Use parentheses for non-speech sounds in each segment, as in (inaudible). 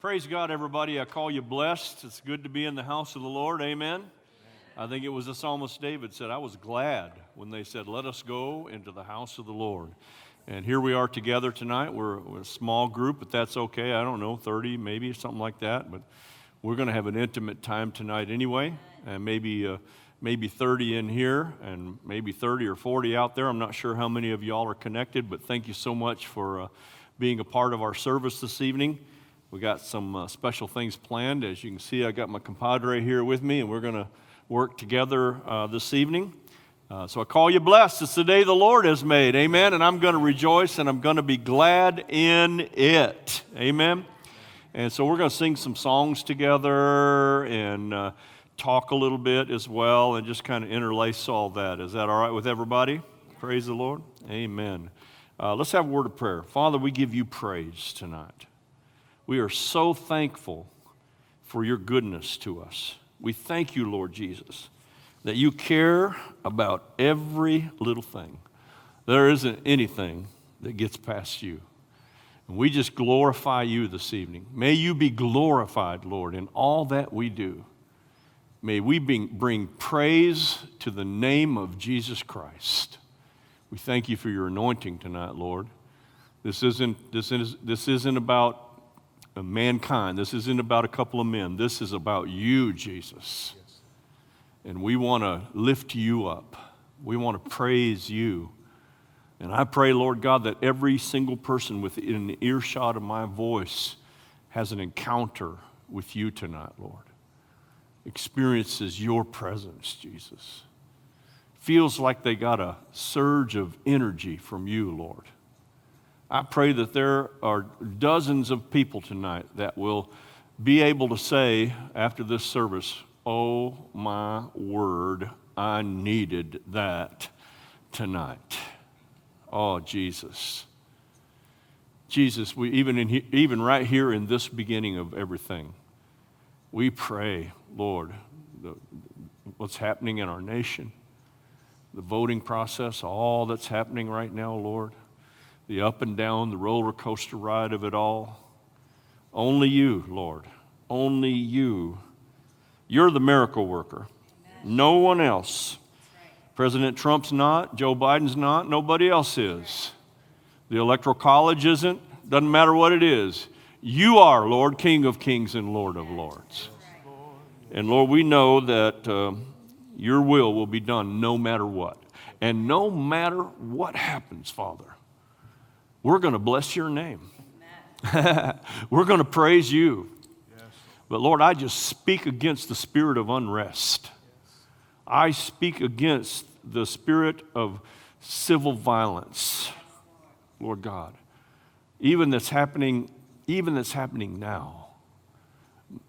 Praise God, everybody. I call you blessed. It's good to be in the house of the Lord. Amen. I think it was the psalmist David said, I was glad when they said, Let us go into the house of the Lord. And here we are together tonight. We're, we're a small group, but that's okay. I don't know, 30 maybe, something like that. But we're going to have an intimate time tonight anyway. And maybe, uh, maybe 30 in here and maybe 30 or 40 out there. I'm not sure how many of y'all are connected, but thank you so much for uh, being a part of our service this evening. We got some uh, special things planned. As you can see, I got my compadre here with me, and we're going to work together uh, this evening. Uh, so I call you blessed. It's the day the Lord has made. Amen. And I'm going to rejoice and I'm going to be glad in it. Amen. And so we're going to sing some songs together and uh, talk a little bit as well and just kind of interlace all that. Is that all right with everybody? Praise the Lord. Amen. Uh, let's have a word of prayer. Father, we give you praise tonight. We are so thankful for your goodness to us. We thank you, Lord Jesus, that you care about every little thing. There isn't anything that gets past you. And we just glorify you this evening. May you be glorified, Lord, in all that we do. May we bring praise to the name of Jesus Christ. We thank you for your anointing tonight, Lord. This isn't, this is, this isn't about mankind. This isn't about a couple of men. This is about you, Jesus. And we want to lift you up. We want to praise you. And I pray, Lord God, that every single person within earshot of my voice has an encounter with you tonight, Lord. Experiences your presence, Jesus. Feels like they got a surge of energy from you, Lord. I pray that there are dozens of people tonight that will be able to say after this service, Oh my word, I needed that tonight. Oh, Jesus. Jesus, we, even, in, even right here in this beginning of everything, we pray, Lord, the, what's happening in our nation, the voting process, all that's happening right now, Lord the up and down, the roller coaster ride of it all. Only you, Lord. Only you. You're the miracle worker. Amen. No one else. Right. President Trump's not, Joe Biden's not, nobody else is. The Electoral College isn't, doesn't matter what it is. You are, Lord, King of kings and Lord of lords. And Lord, we know that uh, your will will be done no matter what. And no matter what happens, Father, we're going to bless your name. (laughs) we're going to praise you. Yes. But Lord, I just speak against the spirit of unrest. Yes. I speak against the spirit of civil violence, Lord God, even that's happening, even that's happening now.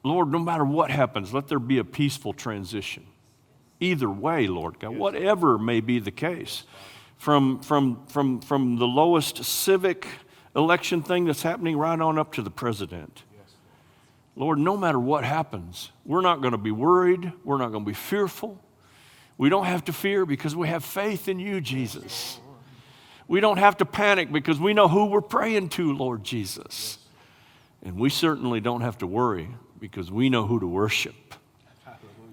Lord, no matter what happens, let there be a peaceful transition. Either way, Lord God, whatever may be the case from, from, from, from the lowest civic election thing that's happening right on up to the president. Lord, no matter what happens, we're not going to be worried. We're not going to be fearful. We don't have to fear because we have faith in you, Jesus. We don't have to panic because we know who we're praying to, Lord Jesus. And we certainly don't have to worry because we know who to worship.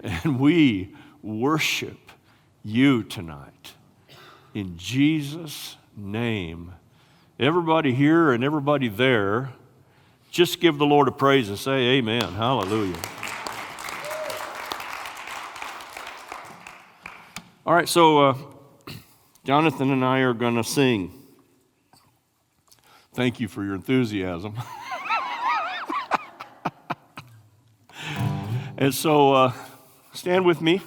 And we worship you tonight in Jesus' name. Everybody here and everybody there, just give the Lord a praise and say, Amen. Hallelujah. All right, so uh, Jonathan and I are going to sing. Thank you for your enthusiasm. (laughs) and so uh, stand with me.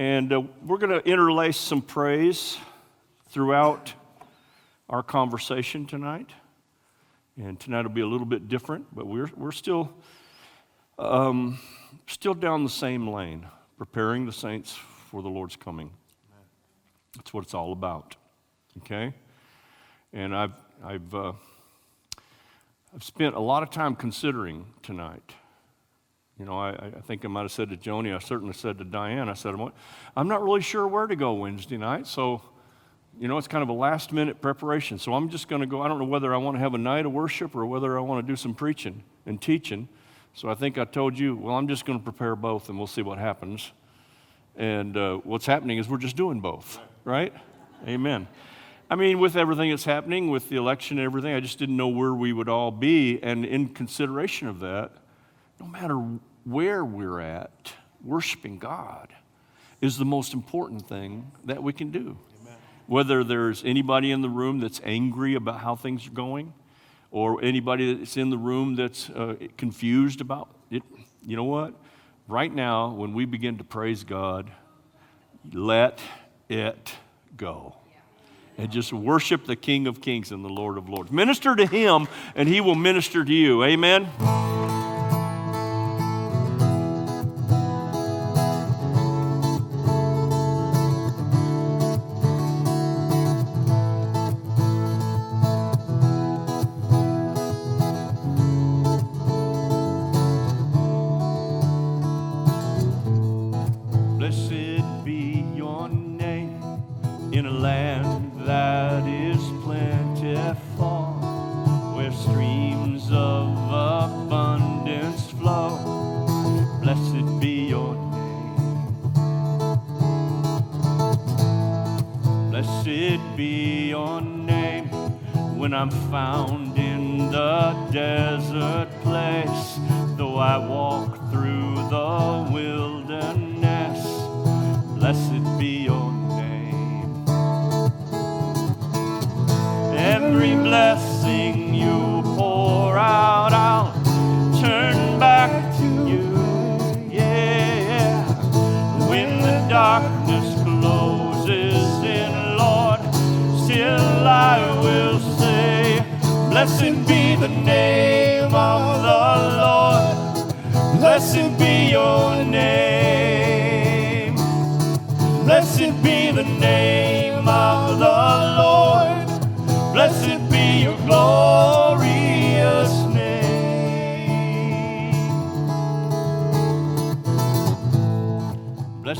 And uh, we're going to interlace some praise throughout our conversation tonight. And tonight will be a little bit different, but we're, we're still, um, still down the same lane, preparing the saints for the Lord's coming. That's what it's all about. Okay? And I've, I've, uh, I've spent a lot of time considering tonight you know, I, I think I might have said to Joni, I certainly said to Diane, I said, I'm not really sure where to go Wednesday night, so You know, it's kind of a last minute preparation. So I'm just going to go. I don't know whether I want to have a night of worship or whether I want to do some preaching and teaching. So I think I told you, well, I'm just going to prepare both and we'll see what happens. And uh, what's happening is we're just doing both, right? Amen. I mean, with everything that's happening, with the election and everything, I just didn't know where we would all be. And in consideration of that, no matter where we're at, worshiping God is the most important thing that we can do. Amen. Whether there's anybody in the room that's angry about how things are going, or anybody that's in the room that's uh, confused about it, you know what? Right now, when we begin to praise God, let it go. And just worship the King of Kings and the Lord of Lords. Minister to Him, and He will minister to you. Amen.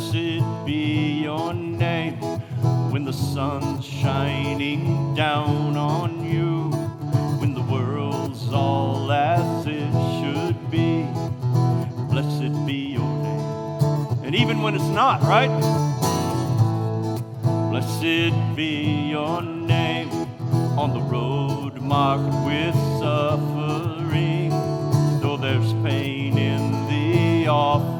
Blessed be your name when the sun's shining down on you when the world's all as it should be. Blessed be your name. And even when it's not, right? Blessed be your name on the road marked with suffering, though there's pain in the offering.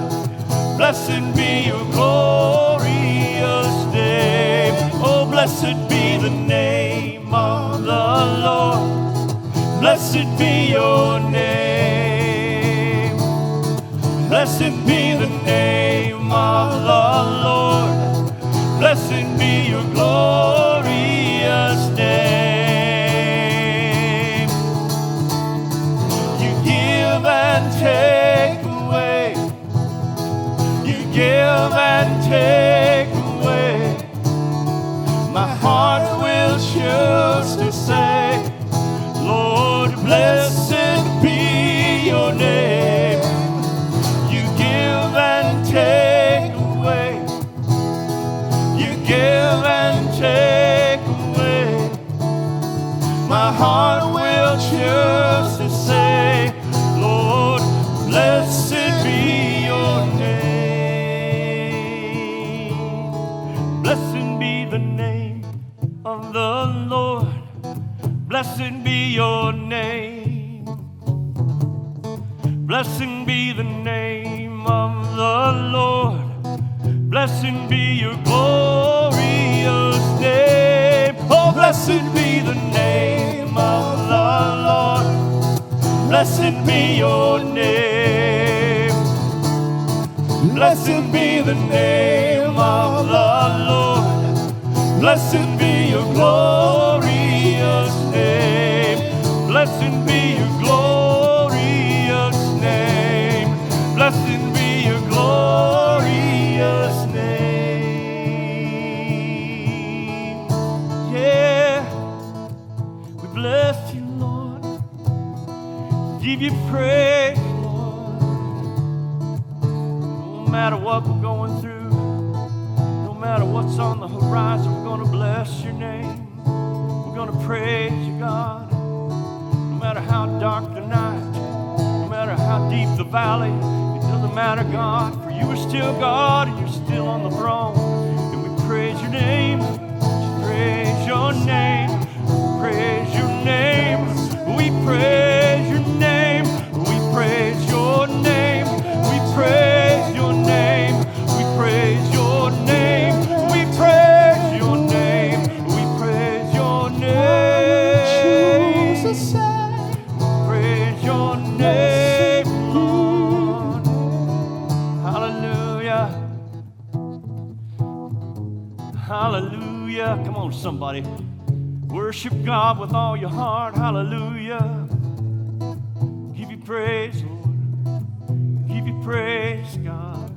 Blessed be your glory day. Oh blessed be the name of the Lord. Blessed be your name. Blessed be the name of the Lord. Blessed be your glorious name. You give and take give and take away. My heart will choose to say, Lord, blessed be your name. You give and take away. You give and take away. My heart will choose your name. Blessed be the name of the Lord. Blessed be your glorious name. Oh, blessed be the name of the Lord. Blessed be your name. Blessed be the name of the Lord. Blessed be your name. Blessed be your glorious name. Blessed be your glorious name. Yeah, we bless you, Lord. Give you praise, Lord. No matter what we're going through, no matter what's on the horizon, we're going to bless your name. We're going to praise you, God. How dark the night, no matter how deep the valley, it doesn't matter, God, for you are still God and you're still on the throne. And we praise your name, praise your name, praise your name. We praise your name, we praise Come on, somebody. Worship God with all your heart. Hallelujah. Give you praise, Lord. Give you praise, God.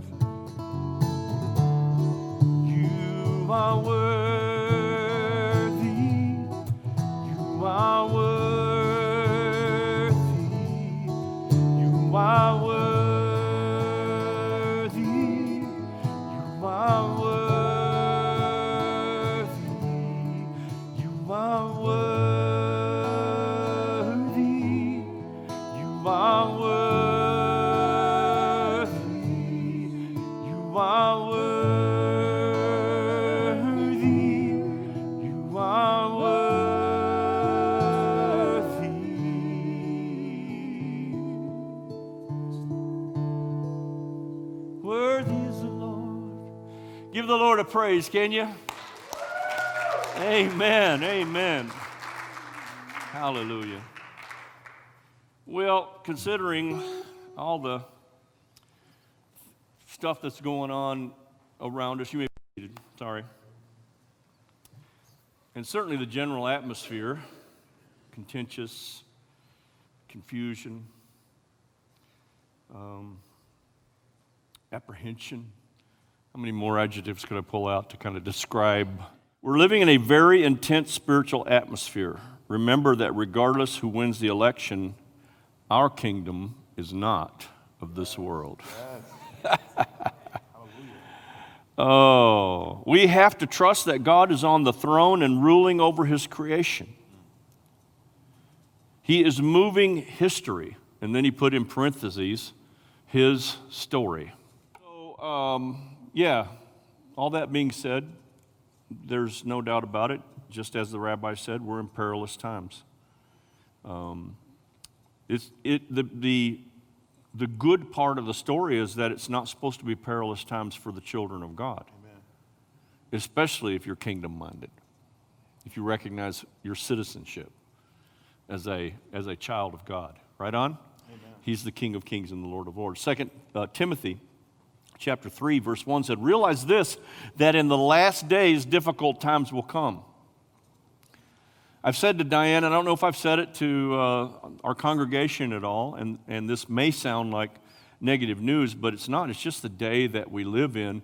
You are worthy. You are worthy. You are worthy. Give the Lord a praise, can you? Amen. Amen. Hallelujah. Well, considering all the stuff that's going on around us, you may be seated. Sorry. And certainly the general atmosphere, contentious, confusion, um, apprehension. How many more adjectives could I pull out to kind of describe? We're living in a very intense spiritual atmosphere. Remember that regardless who wins the election, our kingdom is not of this world. (laughs) oh, we have to trust that God is on the throne and ruling over his creation. He is moving history. And then he put in parentheses, his story. So, um, yeah, all that being said, there's no doubt about it. Just as the rabbi said, we're in perilous times. Um, it's, it, the, the, the good part of the story is that it's not supposed to be perilous times for the children of God, Amen. especially if you're kingdom minded, if you recognize your citizenship as a, as a child of God. Right on? Amen. He's the King of kings and the Lord of lords. Second uh, Timothy chapter 3, verse 1 said, Realize this, that in the last days difficult times will come. I've said to Diane, and I don't know if I've said it to uh, our congregation at all, and, and this may sound like negative news, but it's not. It's just the day that we live in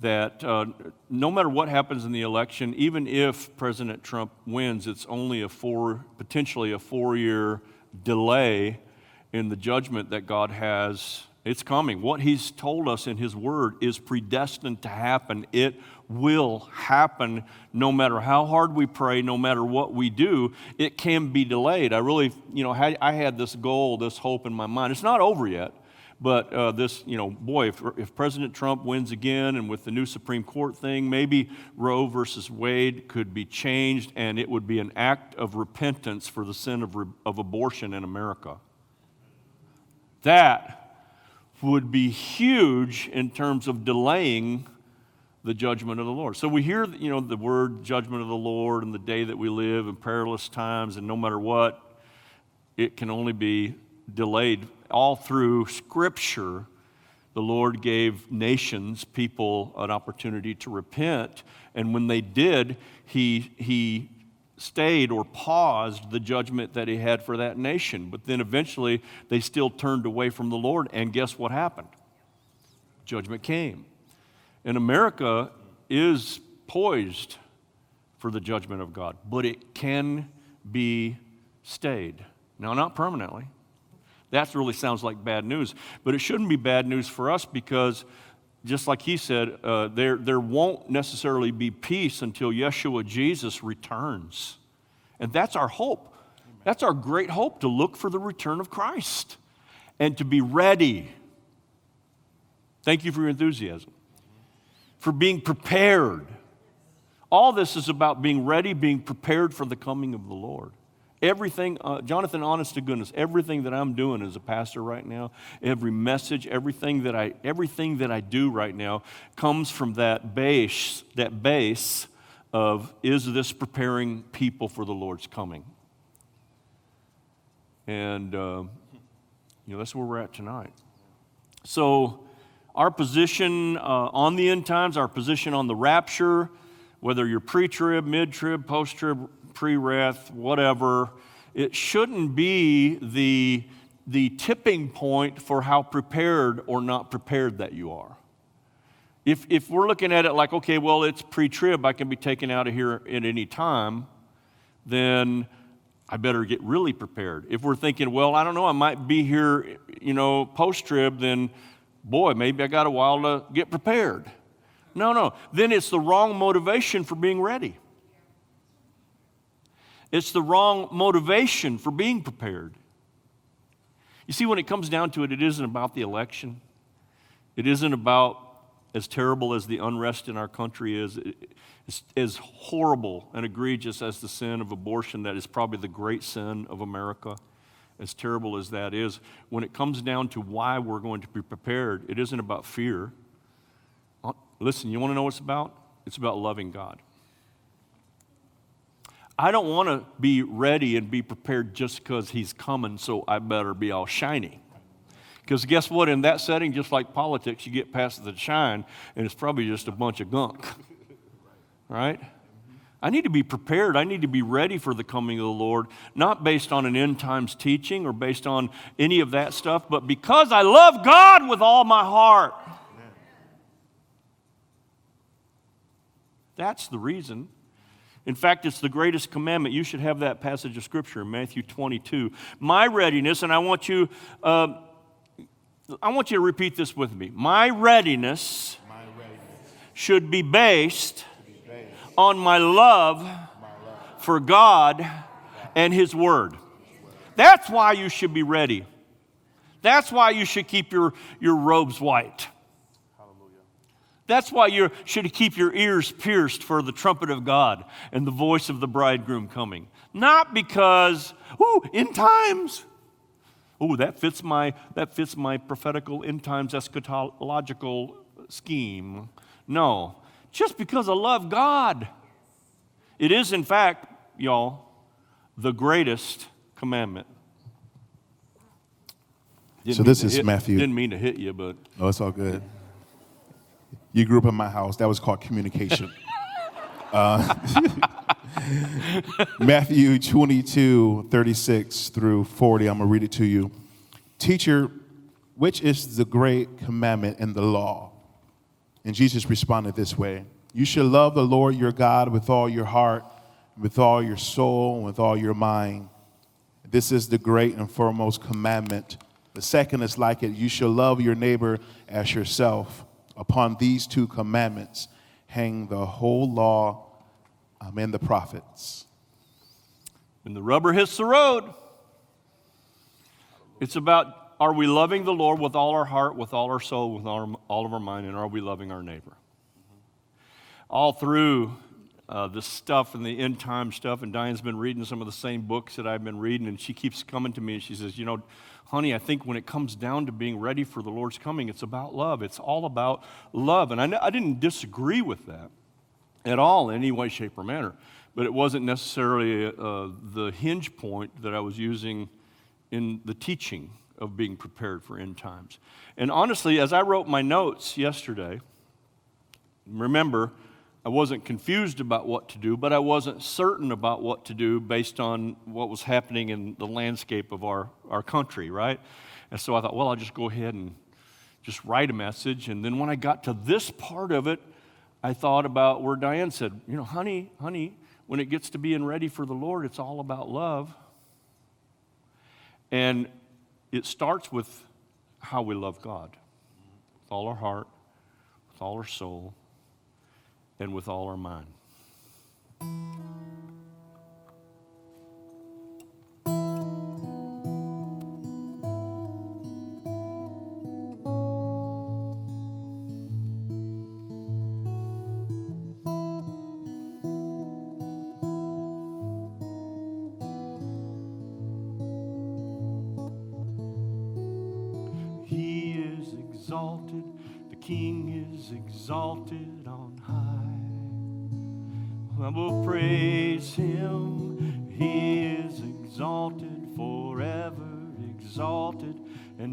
that uh, no matter what happens in the election, even if President Trump wins, it's only a four, potentially a four year delay in the judgment that God has. It's coming. What He's told us in His Word is predestined to happen. It will happen no matter how hard we pray, no matter what we do. It can be delayed. I really, you know, I had this goal, this hope in my mind. It's not over yet. But uh, this, you know, boy, if, if President Trump wins again and with the new Supreme Court thing, maybe Roe versus Wade could be changed and it would be an act of repentance for the sin of, re- of abortion in America. That would be huge in terms of delaying the judgment of the Lord. So we hear, you know, the word judgment of the Lord and the day that we live in perilous times, and no matter what, it can only be delayed all through Scripture, the Lord gave nations, people, an opportunity to repent. And when they did, he, he stayed or paused the judgment that he had for that nation. But then eventually they still turned away from the Lord. And guess what happened? Judgment came. And America is poised for the judgment of God, but it can be stayed. Now, not permanently. That really sounds like bad news, but it shouldn't be bad news for us because, just like he said, uh, there, there won't necessarily be peace until Yeshua Jesus returns. And that's our hope. That's our great hope to look for the return of Christ and to be ready. Thank you for your enthusiasm, for being prepared. All this is about being ready, being prepared for the coming of the Lord. Everything, uh, Jonathan, honest to goodness, everything that I'm doing as a pastor right now, every message, everything that I, everything that I do right now comes from that base, that base of is this preparing people for the Lord's coming? And, uh, you know, that's where we're at tonight. So, our position uh, on the end times, our position on the rapture, whether you're pre trib, mid trib, post trib, pre wrath, whatever, it shouldn't be the, the tipping point for how prepared or not prepared that you are. If, if we're looking at it like, okay, well, it's pre trib, I can be taken out of here at any time, then I better get really prepared. If we're thinking, well, I don't know, I might be here, you know, post trib, then boy, maybe I got a while to get prepared. No, no. Then it's the wrong motivation for being ready. It's the wrong motivation for being prepared. You see, when it comes down to it, it isn't about the election. It isn't about, as terrible as the unrest in our country is, as horrible and egregious as the sin of abortion, that is probably the great sin of America, as terrible as that is. When it comes down to why we're going to be prepared, it isn't about fear. Uh, listen, you want to know what it's about? It's about loving God. I don't want to be ready and be prepared just because he's coming, so I better be all shiny. Because guess what? In that setting, just like politics, you get past the shine, and it's probably just a bunch of gunk. Right? I need to be prepared. I need to be ready for the coming of the Lord, not based on an end times teaching or based on any of that stuff, but because I love God with all my heart. That's the reason. In fact, it's the greatest commandment. You should have that passage of Scripture in Matthew 22. My readiness, and I want you, uh, I want you to repeat this with me. My readiness, my readiness should be based, be based on my love, my love for God and His Word. That's why you should be ready. That's why you should keep your, your robes white. That's why you should keep your ears pierced for the trumpet of God and the voice of the bridegroom coming. Not because, ooh, in times. Ooh, that fits my that fits my prophetical end times eschatological scheme. No, just because I love God. It is, in fact, y'all, the greatest commandment. Didn't so this is hit, Matthew. Didn't mean to hit you, but Oh, it's all good. You grew up in my house. That was called communication. uh, (laughs) Matthew 22, 36 through 40. I'm going to read it to you. Teacher, which is the great commandment in the law? And Jesus responded this way You should love the Lord your God with all your heart, with all your soul, and with all your mind. This is the great and foremost commandment. The second is like it you shall love your neighbor as yourself. Upon these two commandments hang the whole law um, and the prophets. When the rubber hits the road, it's about are we loving the Lord with all our heart, with all our soul, with all, our, all of our mind, and are we loving our neighbor? All through uh, the stuff and the end time stuff, and Diane's been reading some of the same books that I've been reading, and she keeps coming to me and she says, You know, honey, I think when it comes down to being ready for the Lord's coming, it's about love. It's all about love. And I, I didn't disagree with that at all in any way, shape, or manner. But it wasn't necessarily uh, the hinge point that I was using in the teaching of being prepared for end times. And honestly, as I wrote my notes yesterday, remember, I wasn't confused about what to do, but I wasn't certain about what to do based on what was happening in the landscape of our, our country, right? And so I thought, well, I'll just go ahead and just write a message. And then when I got to this part of it, I thought about where Diane said, you know, honey, honey, when it gets to being ready for the Lord, it's all about love. And it starts with how we love God with all our heart, with all our soul, and with all our mind.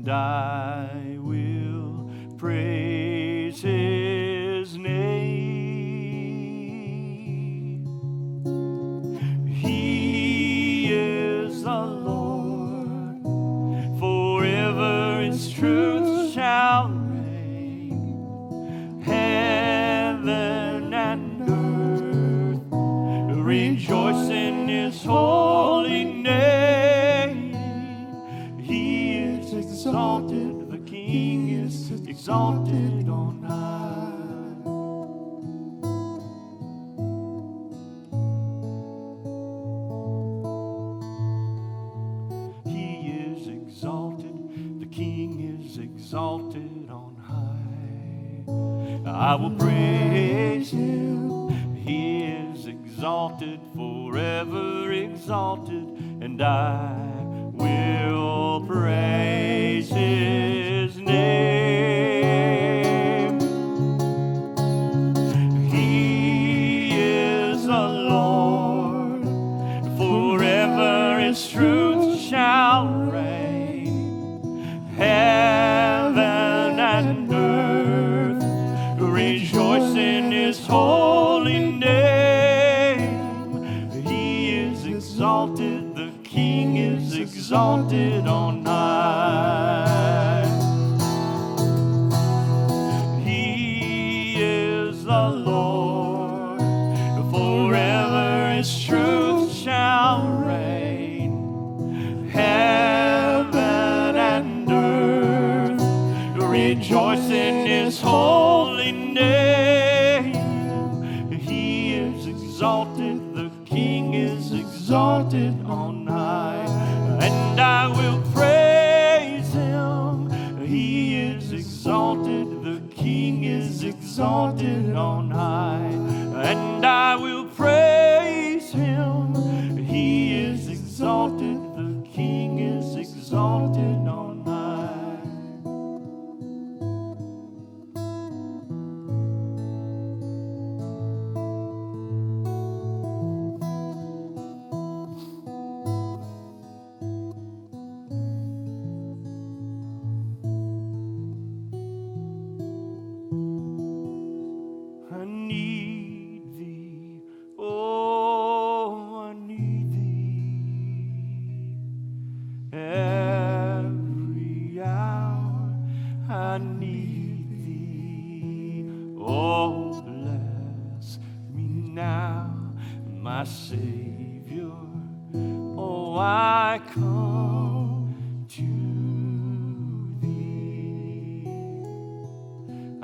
And exalted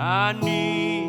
I need thee,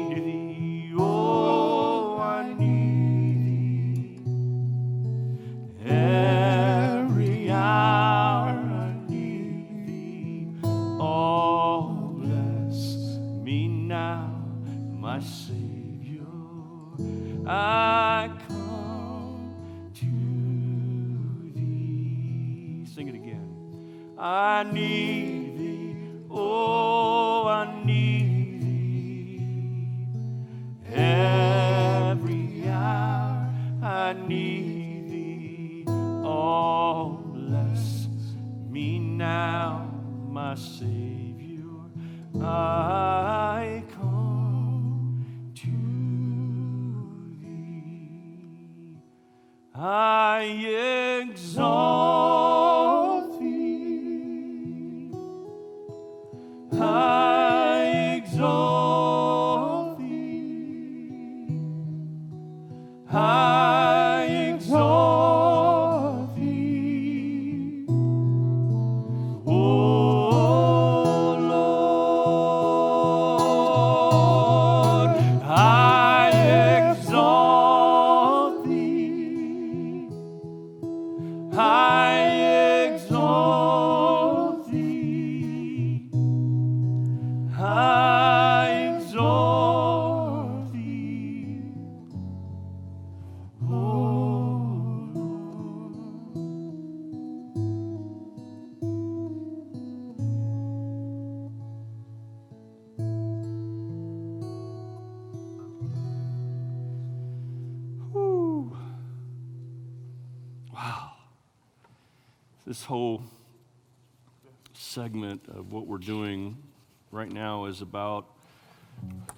is about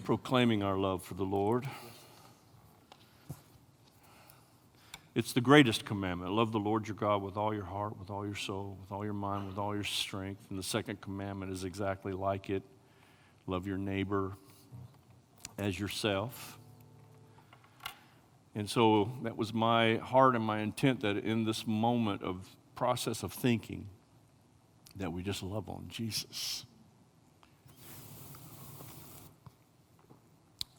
proclaiming our love for the Lord. It's the greatest commandment. Love the Lord your God with all your heart, with all your soul, with all your mind, with all your strength. And the second commandment is exactly like it love your neighbor as yourself. And so that was my heart and my intent that in this moment of process of thinking, that we just love on Jesus.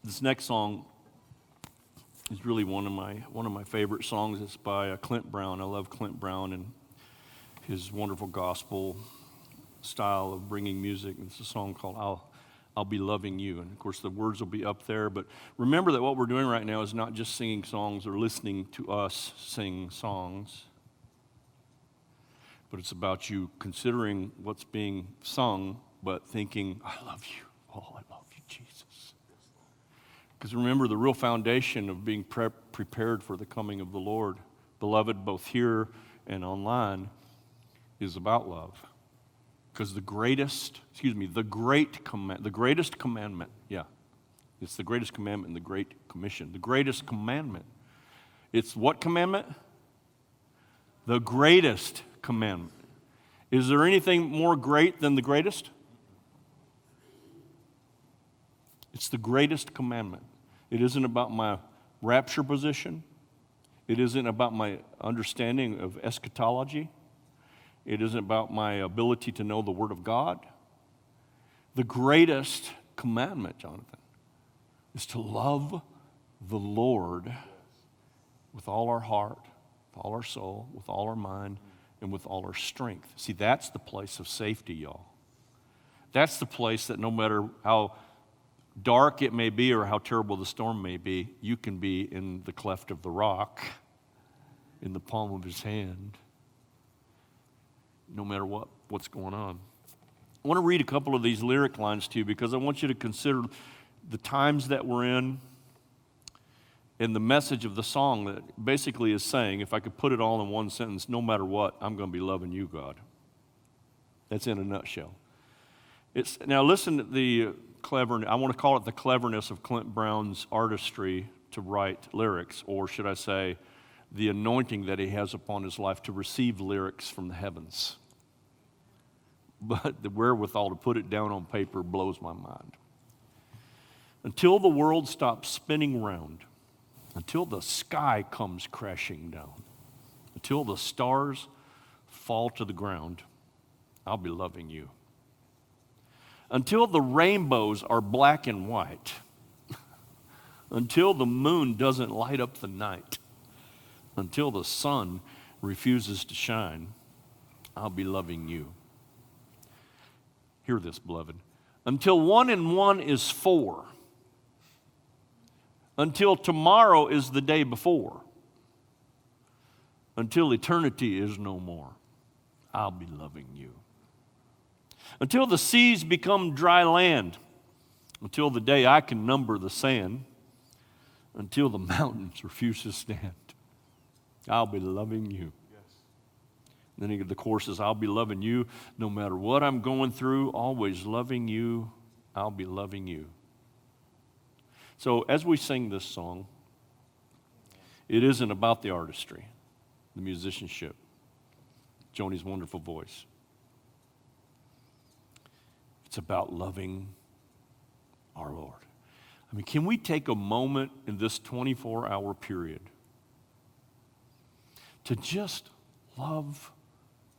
This next song is really one of my one of my favorite songs. It's by uh, Clint Brown. I love Clint Brown and his wonderful gospel style of bringing music. It's a song called "I'll I'll Be Loving You," and of course the words will be up there. But remember that what we're doing right now is not just singing songs or listening to us sing songs, but it's about you considering what's being sung, but thinking, "I love you." Oh, I love you, Jesus. Because remember, the real foundation of being pre- prepared for the coming of the Lord, beloved, both here and online, is about love. Because the greatest, excuse me, the great command, the greatest commandment, yeah, it's the greatest commandment in the Great Commission. The greatest commandment. It's what commandment? The greatest commandment. Is there anything more great than the greatest? It's the greatest commandment. It isn't about my rapture position. It isn't about my understanding of eschatology. It isn't about my ability to know the Word of God. The greatest commandment, Jonathan, is to love the Lord with all our heart, with all our soul, with all our mind, and with all our strength. See, that's the place of safety, y'all. That's the place that no matter how dark it may be or how terrible the storm may be, you can be in the cleft of the rock, in the palm of his hand, no matter what, what's going on. I want to read a couple of these lyric lines to you because I want you to consider the times that we're in and the message of the song that basically is saying, if I could put it all in one sentence, no matter what, I'm going to be loving you, God. That's in a nutshell. It's, now, listen to the I want to call it the cleverness of Clint Brown's artistry to write lyrics, or should I say, the anointing that he has upon his life to receive lyrics from the heavens. But the wherewithal to put it down on paper blows my mind. Until the world stops spinning round, until the sky comes crashing down, until the stars fall to the ground, I'll be loving you until the rainbows are black and white, (laughs) until the moon doesn't light up the night, until the sun refuses to shine, I'll be loving you. Hear this, beloved. Until one and one is four, until tomorrow is the day before, until eternity is no more, I'll be loving you until the seas become dry land, until the day I can number the sand, until the (laughs) mountains refuse to stand. I'll be loving you. Then he, the chorus says, I'll be loving you no matter what I'm going through, always loving you. I'll be loving you. So as we sing this song, it isn't about the artistry, the musicianship, Joni's wonderful voice. It's about loving our Lord. I mean, can we take a moment in this 24 hour period to just love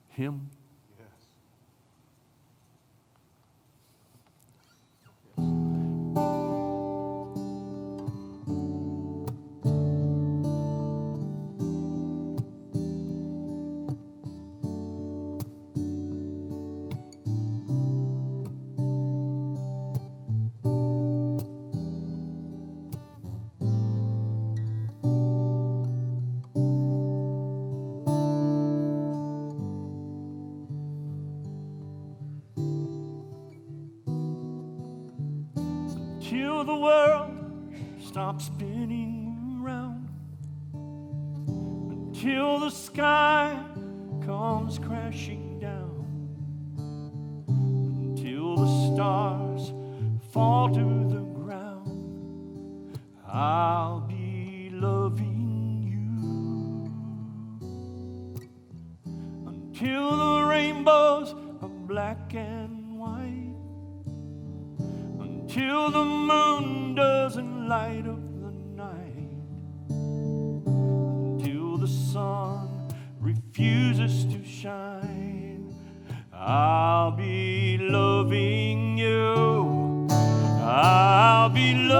Him? Until the rainbows are black and white until the moon doesn't light up the night, until the sun refuses to shine. I'll be loving you. I'll be loving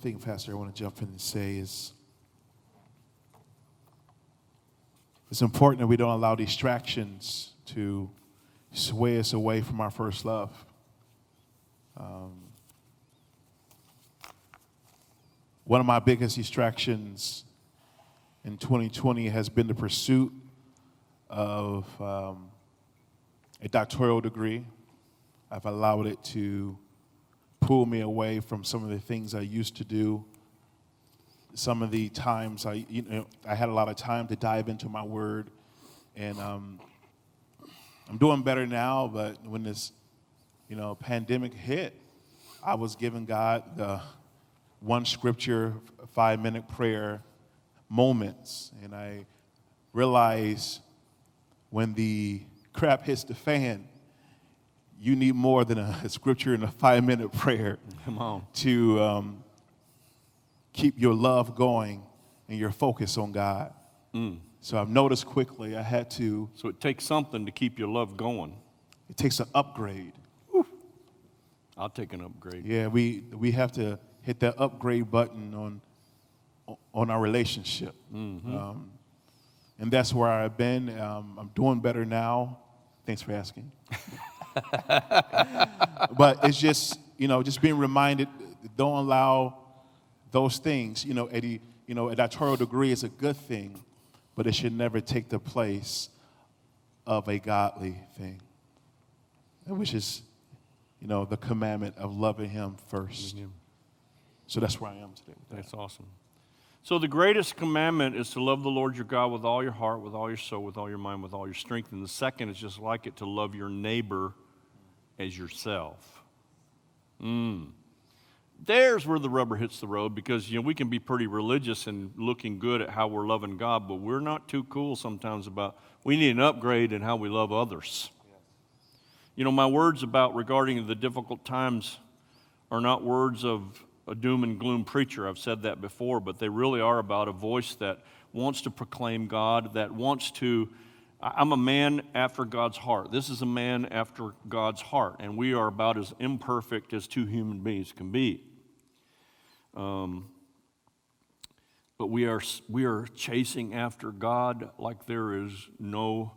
thing, Pastor, I want to jump in and say is it's important that we don't allow distractions to sway us away from our first love. Um, one of my biggest distractions in 2020 has been the pursuit of um, a doctoral degree. I've allowed it to pull me away from some of the things I used to do. Some of the times I, you know, I had a lot of time to dive into my word, and um, I'm doing better now. But when this, you know, pandemic hit, I was giving God the one scripture, five minute prayer moments, and I realized when the crap hits the fan, you need more than a (laughs) scripture and a five minute prayer Come on. to um, keep your love going and your focus on God. So I've noticed quickly I had to, So it takes something to keep your love going. it takes an upgrade. I'll take an upgrade. Yeah, we, we have to hit that upgrade button on, on our relationship. Um, and that's where I've been. Um, I'm doing better now. Thanks for asking. (laughs) (laughs) but it's just, you know, just being reminded don't allow those things, you know, a, you know, a doctoral degree is a good thing, but it should never take the place of a godly thing, which is, you know, the commandment of loving Him first. So that's where I am today. That's awesome. So the greatest commandment is to love the Lord your God with all your heart, with all your soul, with all your mind, with all your strength. And the second is just like it to love your neighbor as yourself. Mm. There's where the rubber hits the road because you know we can be pretty religious and looking good at how we're loving God, but we're not too cool sometimes about we need an upgrade in how we love others. You know, my words about regarding the difficult times are not words of a doom and gloom preacher. I've said that before, but they really are about a voice that wants to proclaim God, that wants to. I'm a man after God's heart. This is a man after God's heart, and we are about as imperfect as two human beings can be. Um, but we are, we are chasing after God like there is no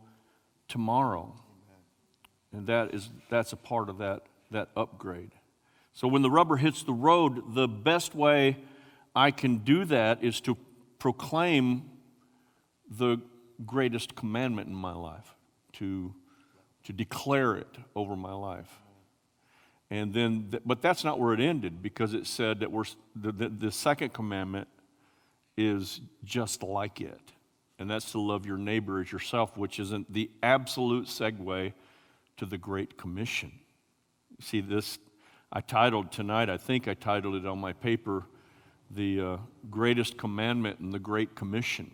tomorrow. And that is, that's a part of that, that upgrade. So when the rubber hits the road, the best way I can do that is to proclaim the greatest commandment in my life, to, to declare it over my life. And then, th- but that's not where it ended because it said that we're, the, the, the second commandment is just like it. And that's to love your neighbor as yourself, which isn't the absolute segue to the Great Commission. See, this, I titled tonight, I think I titled it on my paper, The uh, Greatest Commandment and the Great Commission.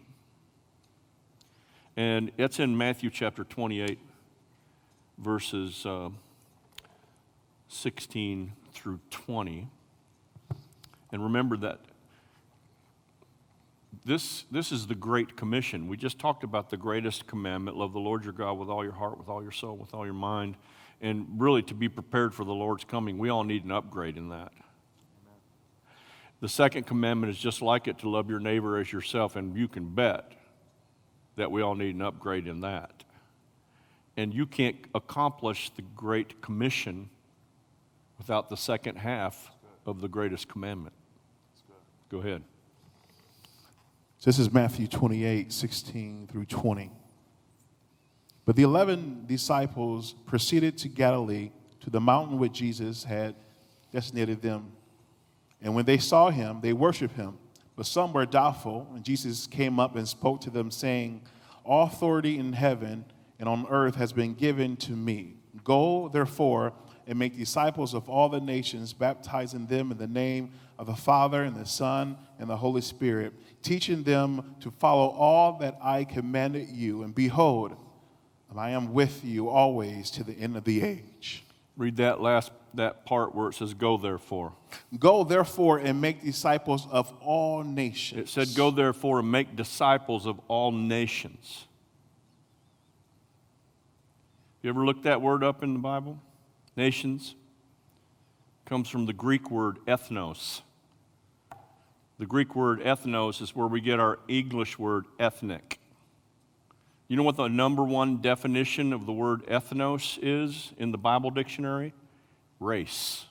And it's in Matthew chapter 28, verses uh, 16 through 20. And remember that this, this is the Great Commission. We just talked about the greatest commandment love the Lord your God with all your heart, with all your soul, with all your mind. And really, to be prepared for the Lord's coming, we all need an upgrade in that. The second commandment is just like it to love your neighbor as yourself, and you can bet that we all need an upgrade in that. And you can't accomplish the Great Commission without the second half of the greatest commandment. Go ahead. So this is Matthew 28, 16 through 20. But the eleven disciples proceeded to Galilee, to the mountain which Jesus had designated them. And when they saw him, they worshiped him. But some were doubtful, and Jesus came up and spoke to them, saying, All authority in heaven and on earth has been given to me. Go, therefore, and make disciples of all the nations, baptizing them in the name of the Father, and the Son, and the Holy Spirit, teaching them to follow all that I commanded you. And behold, I am with you always to the end of the age. Read that last that part where it says go therefore. Go therefore and make disciples of all nations. It said go therefore and make disciples of all nations. You ever looked that word up in the Bible? Nations comes from the Greek word ethnos. The Greek word ethnos is where we get our English word ethnic. You know what the number one definition of the word ethnos is in the Bible dictionary? Race.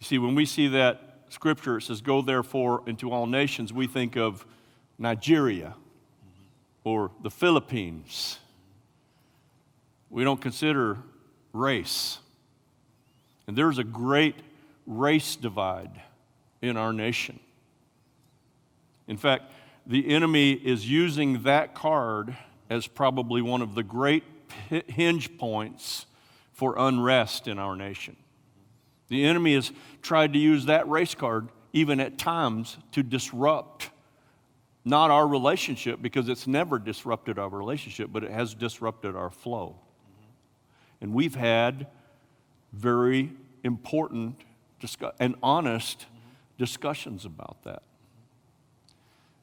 You see, when we see that scripture, it says, Go therefore into all nations, we think of Nigeria or the Philippines. We don't consider race. And there's a great race divide in our nation. In fact, the enemy is using that card as probably one of the great hinge points for unrest in our nation. The enemy has tried to use that race card, even at times, to disrupt not our relationship, because it's never disrupted our relationship, but it has disrupted our flow. And we've had very important discuss- and honest discussions about that.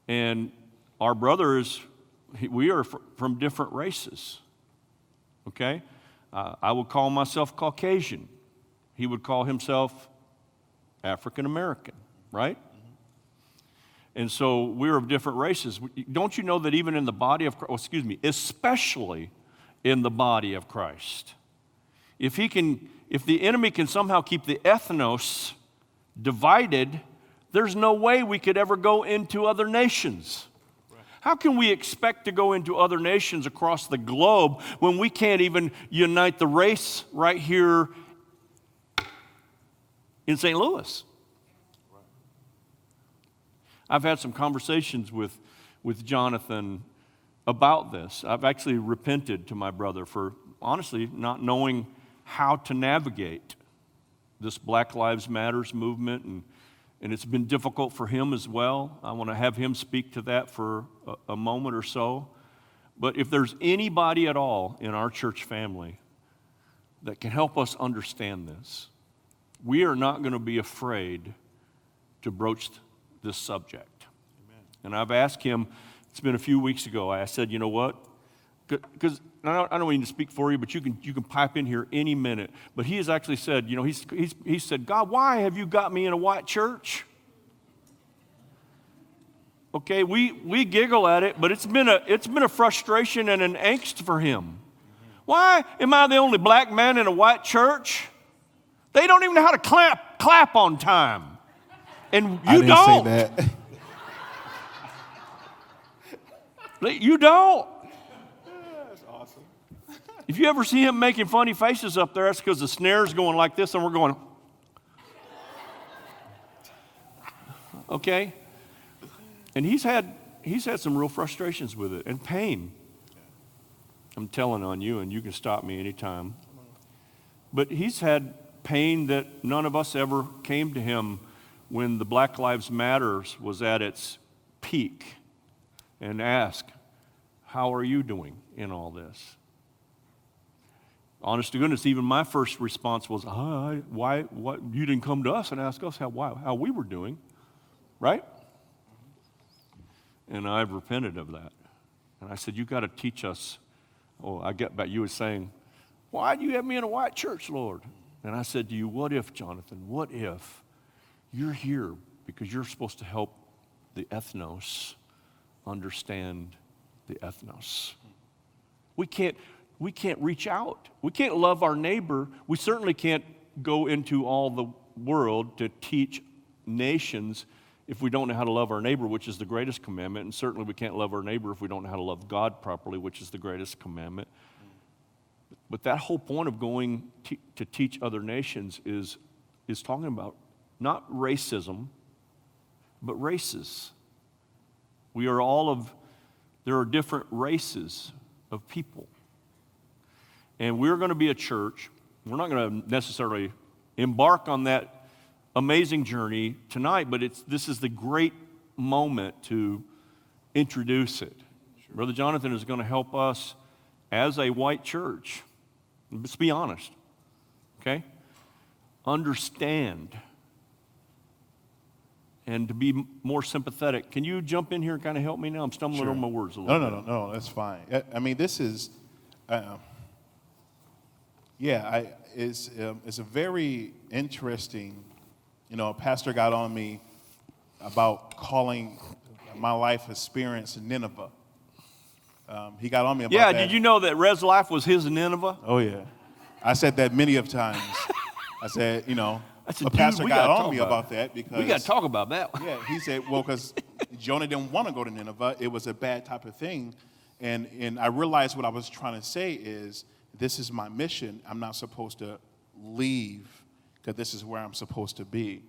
And our brothers, we are from different races. Okay? Uh, I would call myself Caucasian. He would call himself African American, right? And so we're of different races. Don't you know that even in the body of Christ, oh, excuse me, especially in the body of Christ, if he can, if the enemy can somehow keep the ethnos divided, there's no way we could ever go into other nations. How can we expect to go into other nations across the globe when we can't even unite the race right here in St. Louis? I've had some conversations with, with Jonathan about this. I've actually repented to my brother for honestly not knowing how to navigate this Black Lives Matters movement, and, and it's been difficult for him as well. I want to have him speak to that for a, a moment or so. But if there's anybody at all in our church family that can help us understand this, we are not going to be afraid to broach this subject. Amen. And I've asked him, it's been a few weeks ago, I said, you know what? Because I don't, I don't mean to speak for you, but you can, you can pipe in here any minute. But he has actually said, you know, he's, he's, he said, God, why have you got me in a white church? Okay, we, we giggle at it, but it's been, a, it's been a frustration and an angst for him. Why am I the only black man in a white church? They don't even know how to clap, clap on time. And you don't. say that. you don't. If you ever see him making funny faces up there, that's because the snare's going like this and we're going. Okay? And he's had, he's had some real frustrations with it and pain. I'm telling on you, and you can stop me anytime. But he's had pain that none of us ever came to him when the Black Lives Matters was at its peak and ask, How are you doing in all this? Honest to goodness, even my first response was, uh, why, what, you didn't come to us and ask us how, why, how we were doing, right? And I've repented of that. And I said, you got to teach us. Oh, I get back, you were saying, why do you have me in a white church, Lord? And I said to you, what if, Jonathan, what if you're here because you're supposed to help the ethnos understand the ethnos? We can't, we can't reach out. We can't love our neighbor. We certainly can't go into all the world to teach nations if we don't know how to love our neighbor, which is the greatest commandment. And certainly we can't love our neighbor if we don't know how to love God properly, which is the greatest commandment. But that whole point of going to teach other nations is, is talking about not racism, but races. We are all of, there are different races of people. And we're going to be a church. We're not going to necessarily embark on that amazing journey tonight, but it's, this is the great moment to introduce it. Sure. Brother Jonathan is going to help us as a white church. Let's be honest, okay? Understand and to be more sympathetic. Can you jump in here and kind of help me now? I'm stumbling sure. over my words a little no, no, bit. No, no, no, that's fine. I mean, this is. Uh, yeah, I, it's, um, it's a very interesting you know, a pastor got on me about calling my life experience Nineveh. Um, he got on me about Yeah, that. did you know that Res Life was his Nineveh? Oh yeah, I said that many of times. I said, you know, (laughs) I said, a pastor got on me about about that because We got to talk about that. (laughs) yeah, he said, well, because Jonah didn't want to go to Nineveh. It was a bad type of thing. And, and I realized what I was trying to say is this is my mission. I'm not supposed to leave because this is where I'm supposed to be.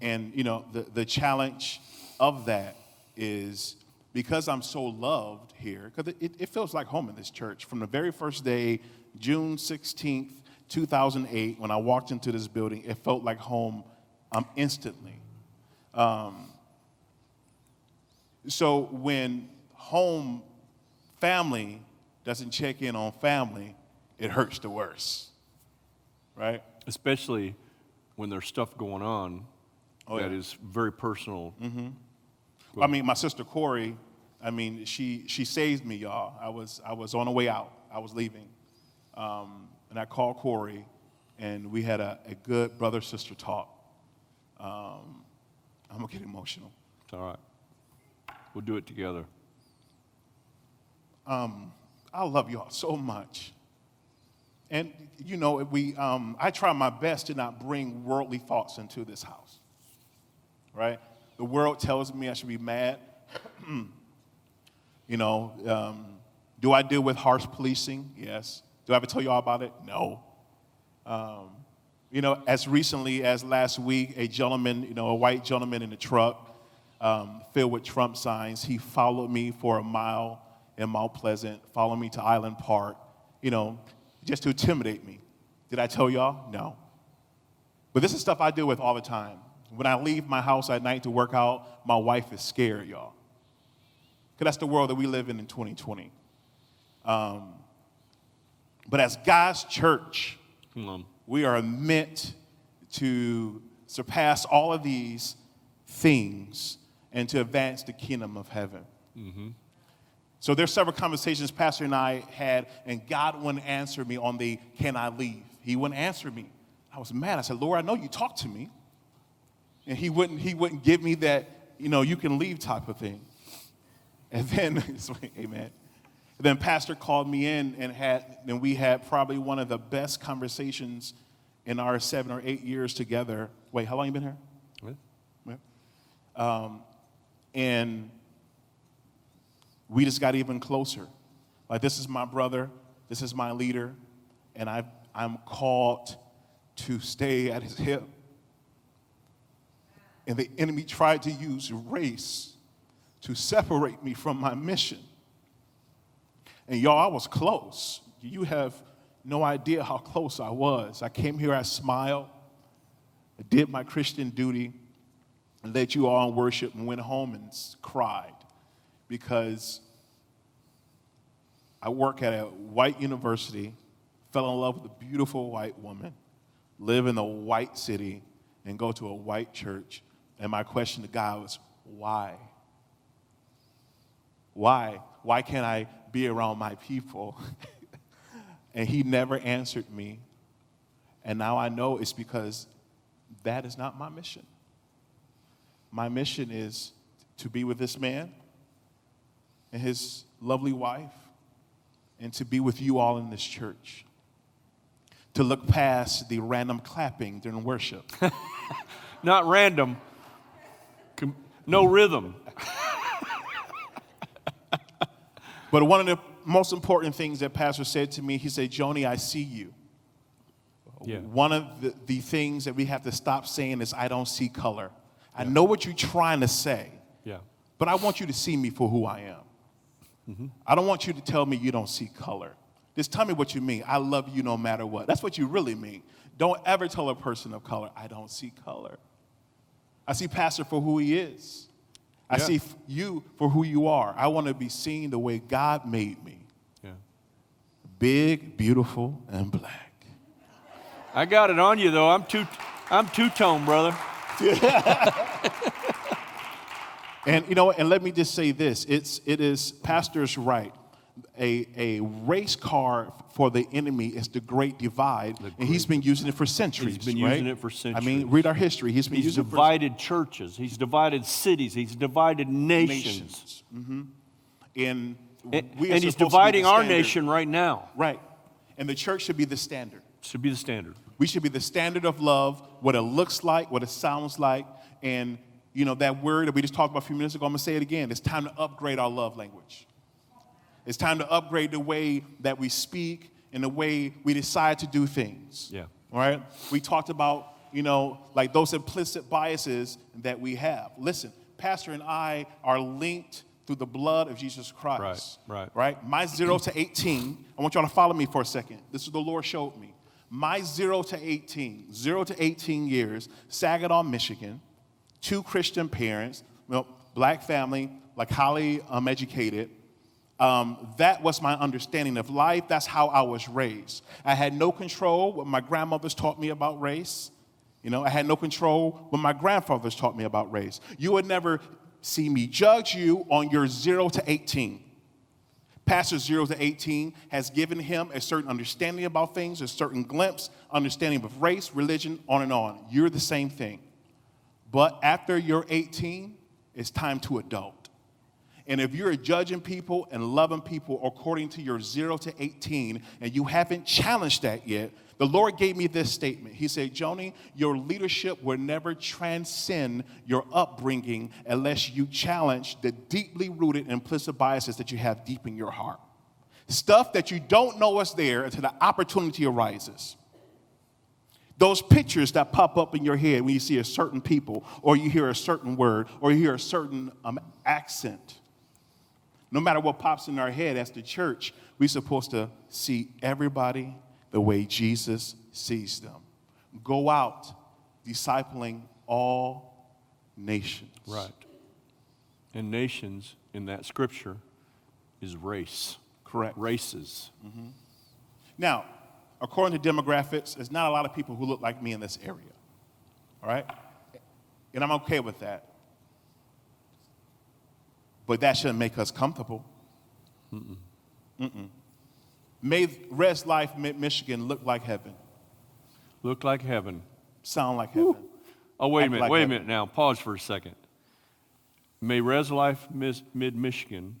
And, you know, the, the challenge of that is because I'm so loved here, because it, it feels like home in this church. From the very first day, June 16th, 2008, when I walked into this building, it felt like home um, instantly. So when home family doesn't check in on family, it hurts the worst, right? Especially when there's stuff going on Oh, that yeah. is very personal. I mean, my sister Corey, I mean, she she saved me, y'all. I was I was on the way out. I was leaving, um, and I called Corey, and we had a, a good brother sister talk. Um, I'm gonna get emotional. It's all right. We'll do it together. I love y'all so much. And you know, we um, I try my best to not bring worldly thoughts into this house. Right? The world tells me I should be mad. (clears throat) you know, um, do I deal with harsh policing? Yes. Do I ever tell y'all about it? No. Um, you know, as recently as last week, a gentleman, you know, a white gentleman in a truck um, filled with Trump signs, he followed me for a mile in Mount Pleasant, followed me to Island Park, you know, just to intimidate me. Did I tell y'all? No. But this is stuff I deal with all the time. When I leave my house at night to work out, my wife is scared, y'all. Because that's the world that we live in in 2020. Um, but as God's church, we are meant to surpass all of these things and to advance the kingdom of heaven. So there's several conversations Pastor and I had, and God wouldn't answer me on the can I leave? He wouldn't answer me. I was mad. I said, Lord, I know you talked to me. And he wouldn't, he wouldn't give me that, you know, you can leave type of thing. And then, (laughs) amen. And then Pastor called me in and had, and we had probably one of the best conversations in our seven or eight years together. Wait, how long you been here? Yeah. Yeah. Um, and we just got even closer. Like, this is my brother, this is my leader, and I, I'm called to stay at his hip. And the enemy tried to use race to separate me from my mission. And y'all, I was close. You have no idea how close I was. I came here, I smiled, I did my Christian duty, and led you all in worship, and went home and cried because I work at a white university, fell in love with a beautiful white woman, live in a white city, and go to a white church. And my question to God was, why? Why? Why can't I be around my people? (laughs) and he never answered me. And now I know it's because that is not my mission. My mission is to be with this man and his lovely wife, and to be with you all in this church. To look past the random clapping during worship. (laughs) Not random. No rhythm. (laughs) But one of the most important things that Pastor said to me, he said, Joni, I see you. Yeah. One of the, the things that we have to stop saying is, I don't see color. I know what you're trying to say, Yeah. but I want you to see me for who I am. I don't want you to tell me you don't see color. Just tell me what you mean. I love you no matter what. That's what you really mean. Don't ever tell a person of color, I don't see color. I see Pastor for who he is. I Yeah. see you for who you are. I want to be seen the way God made me Yeah. big, beautiful, and black. I got it on you though. I'm two I'm two tone, brother. (laughs) And you know, and let me just say this: it's it is pastor's right. a, a race car for the enemy is the Great Divide, and he's been using it for centuries. He's been right? using it for centuries. I mean, read our history. He's been He's using it for divided churches. He's divided cities. He's divided nations. nations. hmm And, And, we and he's supposed to be dividing our nation right now. Right. And the church should be the standard. Should be the standard. We should be the standard of love, what it looks like, what it sounds like, and you know that word that we just talked about a few minutes ago. I'm gonna say it again. It's time to upgrade our love language. It's time to upgrade the way that we speak and the way we decide to do things. Yeah. All right. We talked about you know like those implicit biases that we have. Listen, Pastor and I are linked through the blood of Jesus Christ. Right, right. Right. My zero to 18. I want y'all to follow me for a second. This is what the Lord showed me. My zero to 18, zero to 18 years, Saginaw, Michigan, two Christian parents, well, black family, like highly um, educated. Um, that was my understanding of life. That's how I was raised. I had no control what my grandmothers taught me about race. You know, I had no control what my grandfathers taught me about race. You would never see me judge you on your zero to 18. Pastor zero to 18 has given him a certain understanding about things, a certain glimpse, understanding of race, religion, on and on. You're the same thing. But after you're 18, it's time to adult. And if you're judging people and loving people according to your 0 to 18 and you haven't challenged that yet, the Lord gave me this statement. He said, Joni, your leadership will never transcend your upbringing unless you challenge the deeply rooted implicit biases that you have deep in your heart. Stuff that you don't know is there until the opportunity arises. Those pictures that pop up in your head when you see a certain people, or you hear a certain word, or you hear a certain um, accent. No matter what pops in our head as the church, we're supposed to see everybody the way Jesus sees them. Go out discipling all nations. Right. And nations in that scripture is race. Correct. Races. Now, according to demographics, there's not a lot of people who look like me in this area. All right? And I'm okay with that. But that shouldn't make us comfortable. Mm-mm. May Res Life Mid Michigan look like heaven, Look like heaven. sound like heaven. Oh, wait a minute. like wait a minute now. Pause for a second. May Res Life Mid Michigan,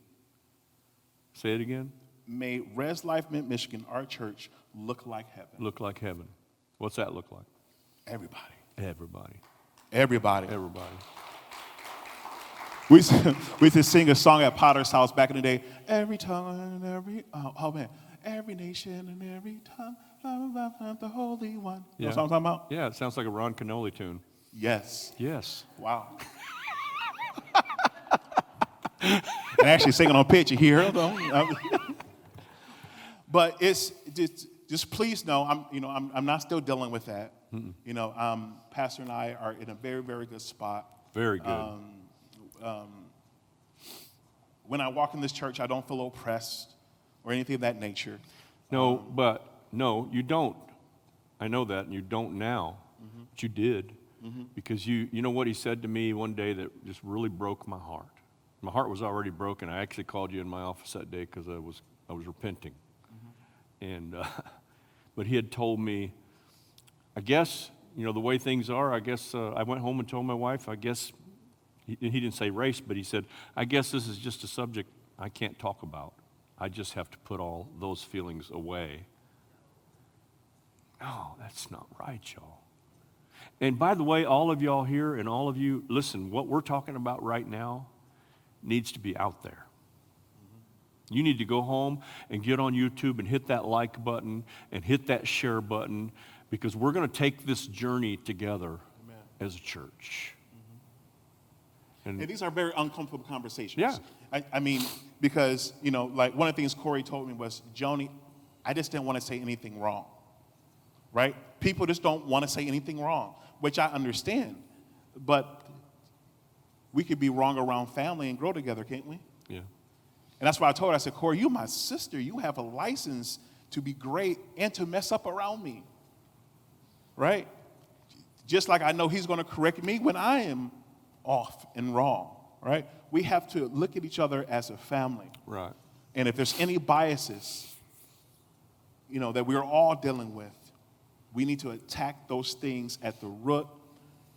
say it again, May Res Life Mid Michigan, our church, look like heaven. look like heaven. What's that look like? Everybody. Everybody. Everybody. Everybody. We used, to, (laughs) we used to sing a song at Potter's house back in the day. Every tongue and every, oh, oh man, every nation and every tongue, love, love, love, the Holy One. You know what I'm talking about? Yeah, it sounds like a Ron Kenoly tune. Yes. Yes. Wow. (laughs) and actually singing on pitch, you hear (laughs) but it's just, just please know, I'm, you know, I'm, I'm not still dealing with that. You know, um, Pastor and I are in a very, very good spot. Very good. Um, When I walk in this church, I don't feel oppressed or anything of that nature. no, but no, you don't. I know that, and you don't now. Mm-hmm. But you did. Because you, you know what he said to me one day that just really broke my heart. My heart was already broken. I actually called you in my office that day because I was, I was repenting. Mm-hmm. And, uh, (laughs) but he had told me, I guess, you know, the way things are, I guess uh, I went home and told my wife, I guess, he, he didn't say race, but he said, I guess this is just a subject I can't talk about. I just have to put all those feelings away. No, that's not right, y'all. And by the way, all of y'all here and all of you, listen, what we're talking about right now needs to be out there. You need to go home and get on YouTube and hit that like button and hit that share button because we're going to take this journey together as a church. And And these are very uncomfortable conversations. Yeah. I, I mean, because, you know, like one of the things Corey told me was, Joni, I just didn't want to say anything wrong. Right? People just don't want to say anything wrong, which I understand. But we could be wrong around family and grow together, can't we? yeah. And that's why I told her, I said, Corey, you my sister. You have a license to be great and to mess up around me. Right? Just like I know he's going to correct me when I am off and wrong. Right? We have to look at each other as a family. Right. And if there's any biases, you know, that we're all dealing with, we need to attack those things at the root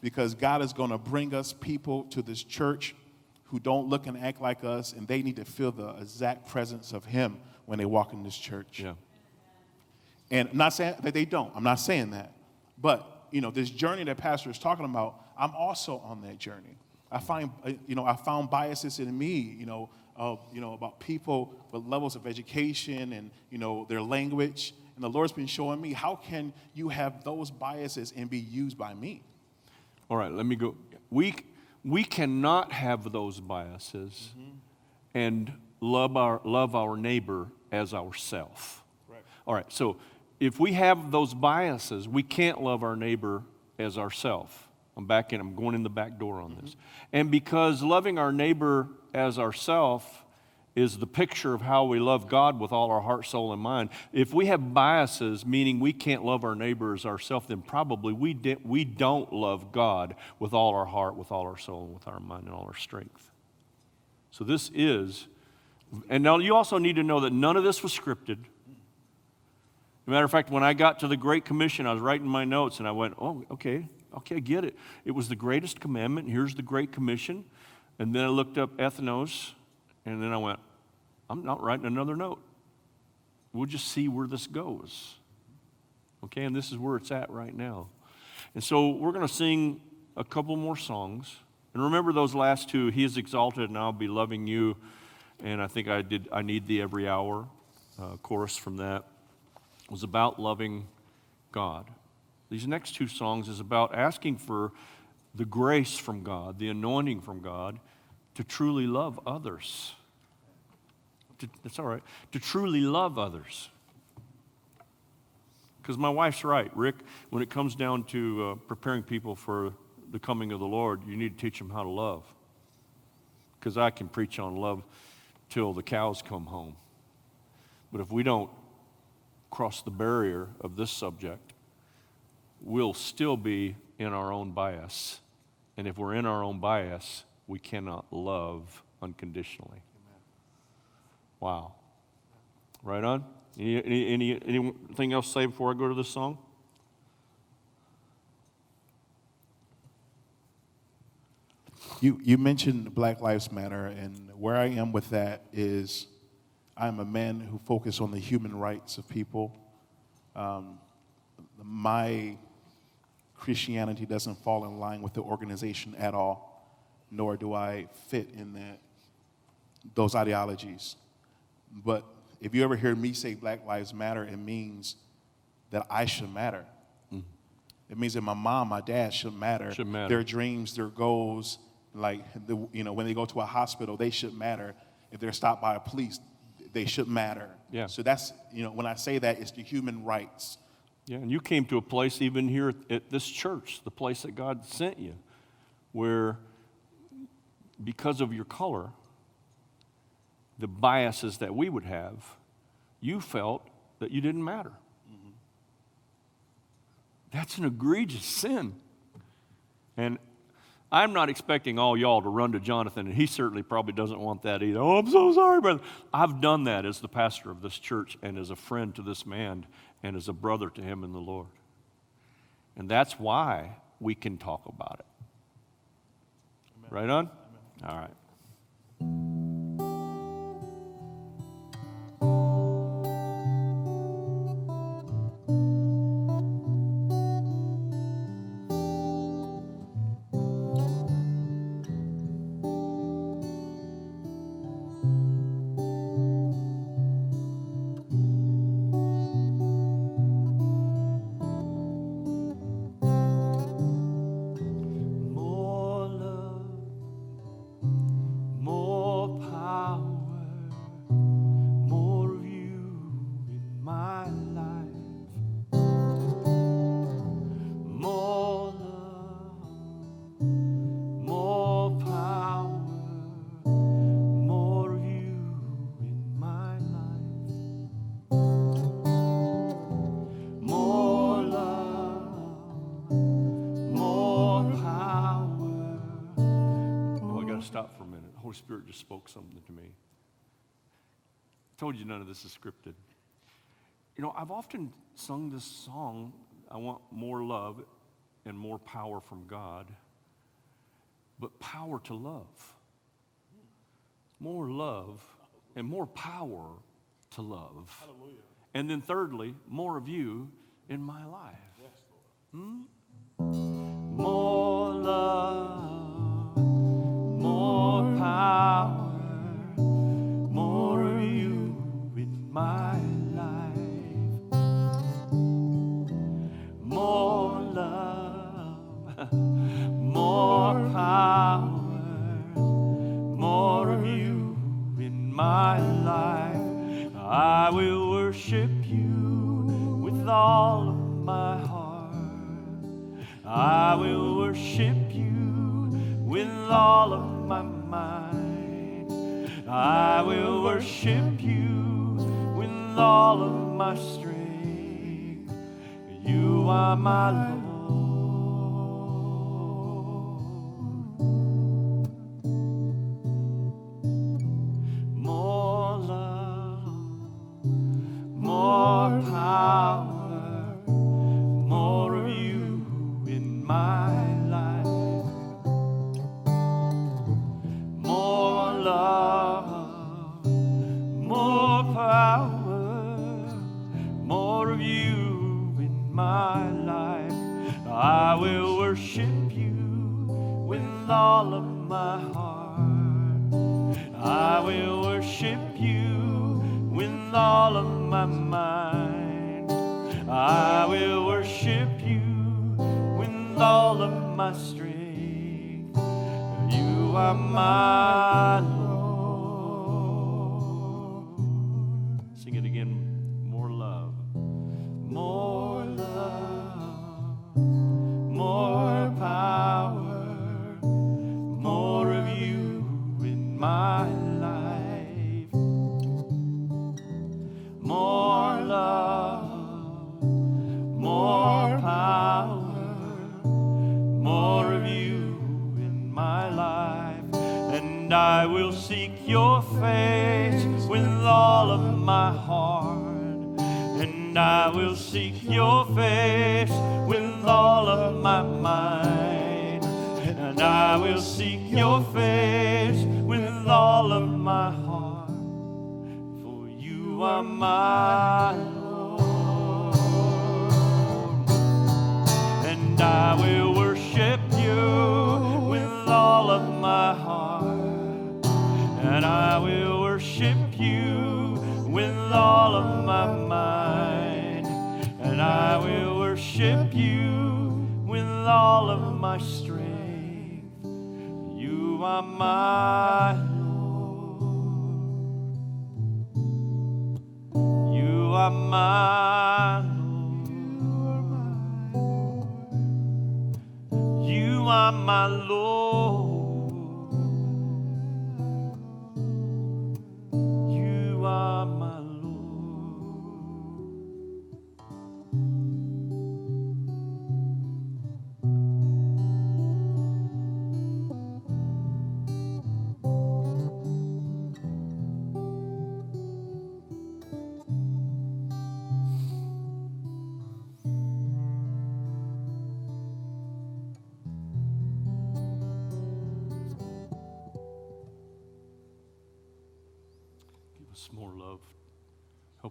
because God is going to bring us people to this church who don't look and act like us, and they need to feel the exact presence of Him when they walk in this church. Yeah. And I'm not saying that they don't. I'm not saying that. But, you know, this journey that Pastor is talking about, I'm also on that journey. I find, uh, you know, I found biases in me, you know, uh, you know, about people with levels of education and, you know, their language. And the Lord's been showing me how can you have those biases and be used by me? All right, let me go. We, we cannot have those biases mm-hmm. and love our, love our neighbor as ourself. Right. All right, so if we have those biases, we can't love our neighbor as ourself. I'm back in, I'm going in the back door on this. Mm-hmm. And because loving our neighbor as ourself is the picture of how we love God with all our heart, soul, and mind. If we have biases, meaning we can't love our neighbor as ourselves, then probably we, we don't love God with all our heart, with all our soul, and with our mind, and all our strength. So this is, and now you also need to know that none of this was scripted. As a matter of fact, when I got to the Great Commission, I was writing my notes and I went, oh, okay, okay, I get it. It was the greatest commandment. Here's the Great Commission. And then I looked up ethnos, and then I went, I'm not writing another note. We'll just see where this goes. Okay, and this is where it's at right now. And so we're going to sing a couple more songs. And remember those last two, He is exalted and I'll be loving you. And I think I did, I need thee every hour. Uh, chorus from that was about loving God. These next two songs is about asking for the grace from God, the anointing from God to truly love others. To, that's all right. To truly love others. Because my wife's right, Rick, when it comes down to uh, preparing people for the coming of the Lord, you need to teach them how to love. Because I can preach on love till the cows come home. But if we don't cross the barrier of this subject, we'll still be in our own bias. And if we're in our own bias, we cannot love unconditionally. Wow. Right on? Any, any, any, anything else to say before I go to this song? You, you mentioned Black Lives Matter, and where I am with that is I'm a man who focuses on the human rights of people. Um, my Christianity doesn't fall in line with the organization at all, nor do I fit in that, those ideologies. But if you ever hear me say Black Lives Matter, it means that I should matter. Mm. It means that my mom, my dad should matter. Should matter. Their dreams, their goals, like the, you know, when they go to a hospital, they should matter. If they're stopped by a police, they should matter. Yeah. So that's you know when I say that, it's the human rights. Yeah, and you came to a place even here at this church, the place that God sent you, where because of your color, the biases that we would have, you felt that you didn't matter. That's an egregious (laughs) sin. And I'm not expecting all y'all to run to Jonathan, and he certainly probably doesn't want that either. Oh, I'm so sorry, brother. I've done that as the pastor of this church and as a friend to this man and as a brother to him in the Lord. And that's why we can talk about it. Right on? All right. Just spoke something to me. told you none of this is scripted. You know, I've often sung this song, I want more love and more power from God, but power to love. More love and more power to love. Hallelujah. And then, thirdly, more of you in my life. Yes, hmm? More love, my life. I will worship you with all of my heart. I will worship you with all of my mind. I will worship you with all of my strength. You are my Lord.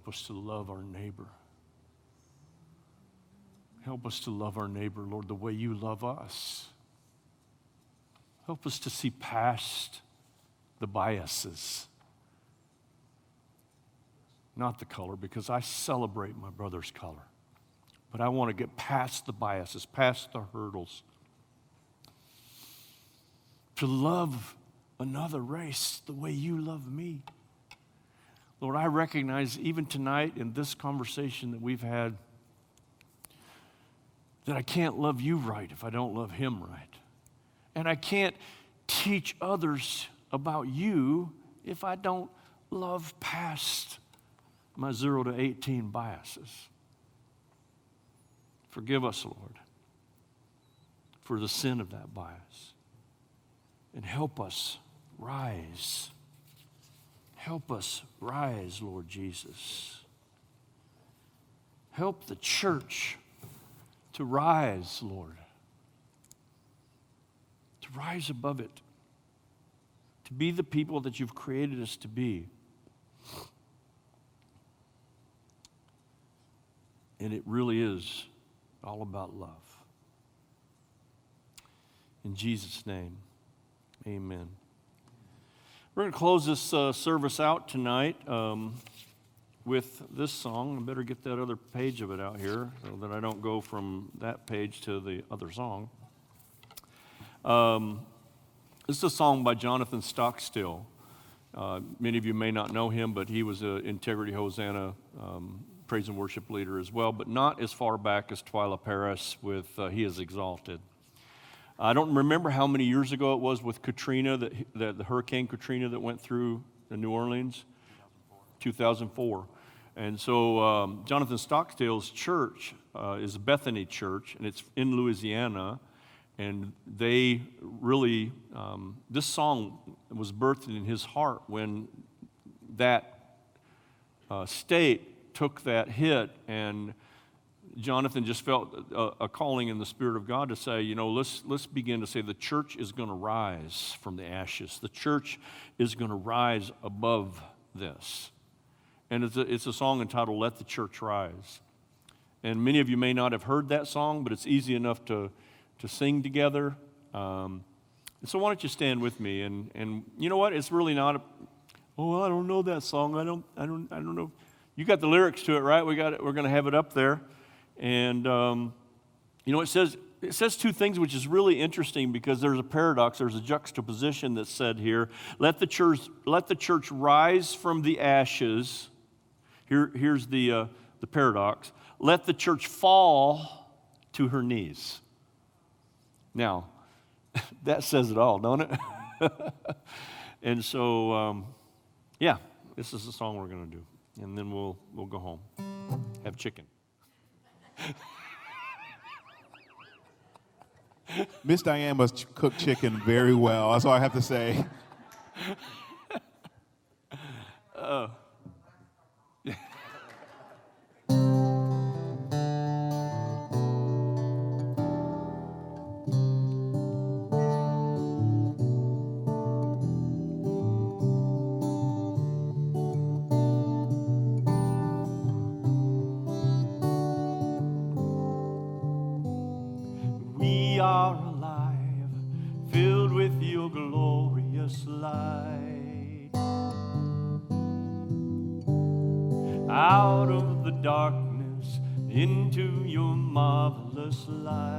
Us to love our neighbor. Help us to love our neighbor, Lord, the way you love us. Help us to see past the biases, not the color, because I celebrate my brother's color. But I want to get past the biases, past the hurdles. To love another race the way you love me. Lord, I recognize even tonight in this conversation that we've had that I can't love you right if I don't love him right. And I can't teach others about you if I don't love past my 0 to 18 biases. Forgive us, Lord, for the sin of that bias. And help us rise Help us rise, Lord Jesus. Help the church to rise, Lord, to rise above it, to be the people that you've created us to be. And it really is all about love. In Jesus' name, amen. We're going to close this uh, service out tonight um, with this song. I better get that other page of it out here so that I don't go from that page to the other song. Um, this is a song by Jonathan Stockstill. Uh, many of you may not know him, but he was an Integrity Hosanna um, praise and worship leader as well, but not as far back as Twila Paris with uh, He is Exalted. I don't remember how many years ago it was with Katrina, that, that the Hurricane Katrina that went through New Orleans. 2004. And so um, Jonathan Stockstill's church uh, is Bethany church, and it's in Louisiana. And they really, um, this song was birthed in his heart when that uh, state took that hit and Jonathan just felt a, a, calling in the Spirit of God to say, you know, let's, let's begin to say the church is going to rise from the ashes. The church is going to rise above this. And it's a, it's a song entitled Let the Church Rise. And many of you may not have heard that song, but it's easy enough to, to sing together. Um, so why don't you stand with me? And, and you know what? It's really not a, oh, I don't know that song. I don't, I don't, I don't know. You got the lyrics to it, right? We got it. We're going to have it up there. And, um, you know, it says, it says two things which is really interesting because there's a paradox, there's a juxtaposition that's said here. Let the church, let the church rise from the ashes. Here, here's the, uh, the paradox. Let the church fall to her knees. Now, (laughs) that says it all, don't it? (laughs) and so, um, yeah, this is the song we're going to do. And then we'll, we'll go home, have chicken. Miss Diane must cook chicken very well. That's all I have to say. Uh. (laughs) ashes.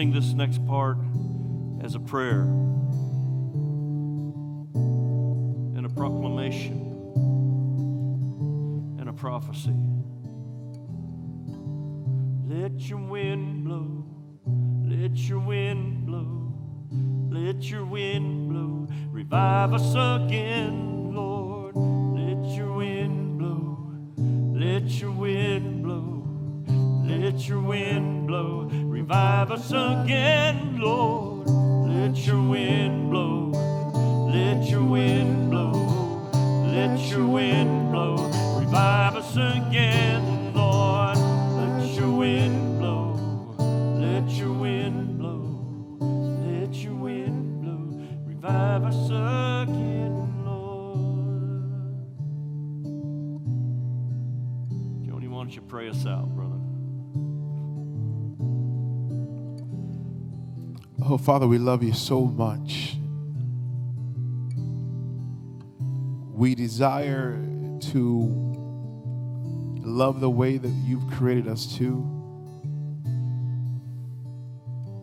sing this next part as a prayer and a proclamation and a prophecy. Let your wind blow, let your wind blow, let your wind blow, revive us again, Lord. Let your wind blow, let your wind blow. Let your wind blow, revive us again, Lord. Let your Father, we love you so much. We desire to love the way that you've created us to.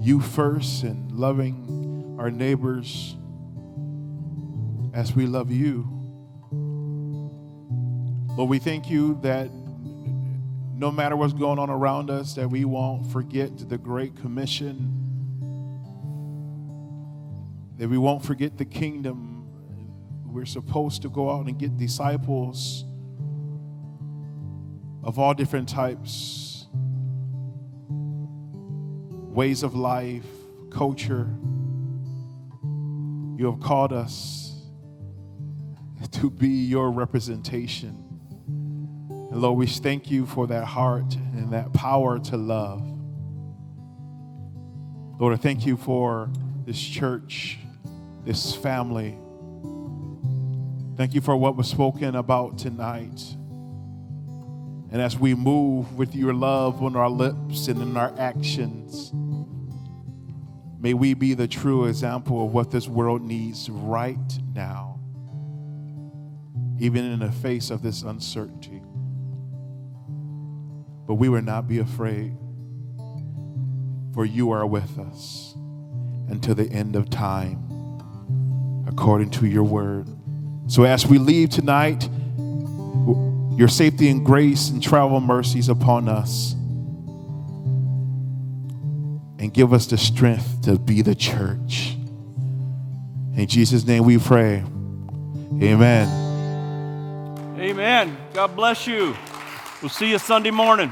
You first and loving our neighbors as we love you. Lord, we thank you that no matter what's going on around us, that we won't forget the Great Commission that we won't forget the kingdom. We're supposed to go out and get disciples of all different types, ways of life, culture. You have called us to be your representation. And Lord, we thank you for that heart and that power to love. Lord, I thank you for this church this family. Thank you for what was spoken about tonight. And as we move with your love on our lips and in our actions, may we be the true example of what this world needs right now, even in the face of this uncertainty. But we will not be afraid, for you are with us until the end of time, according to your word. So as we leave tonight, your safety and grace and travel mercies upon us. And give us the strength to be the church. In Jesus' name we pray. Amen. Amen. God bless you. We'll see you Sunday morning.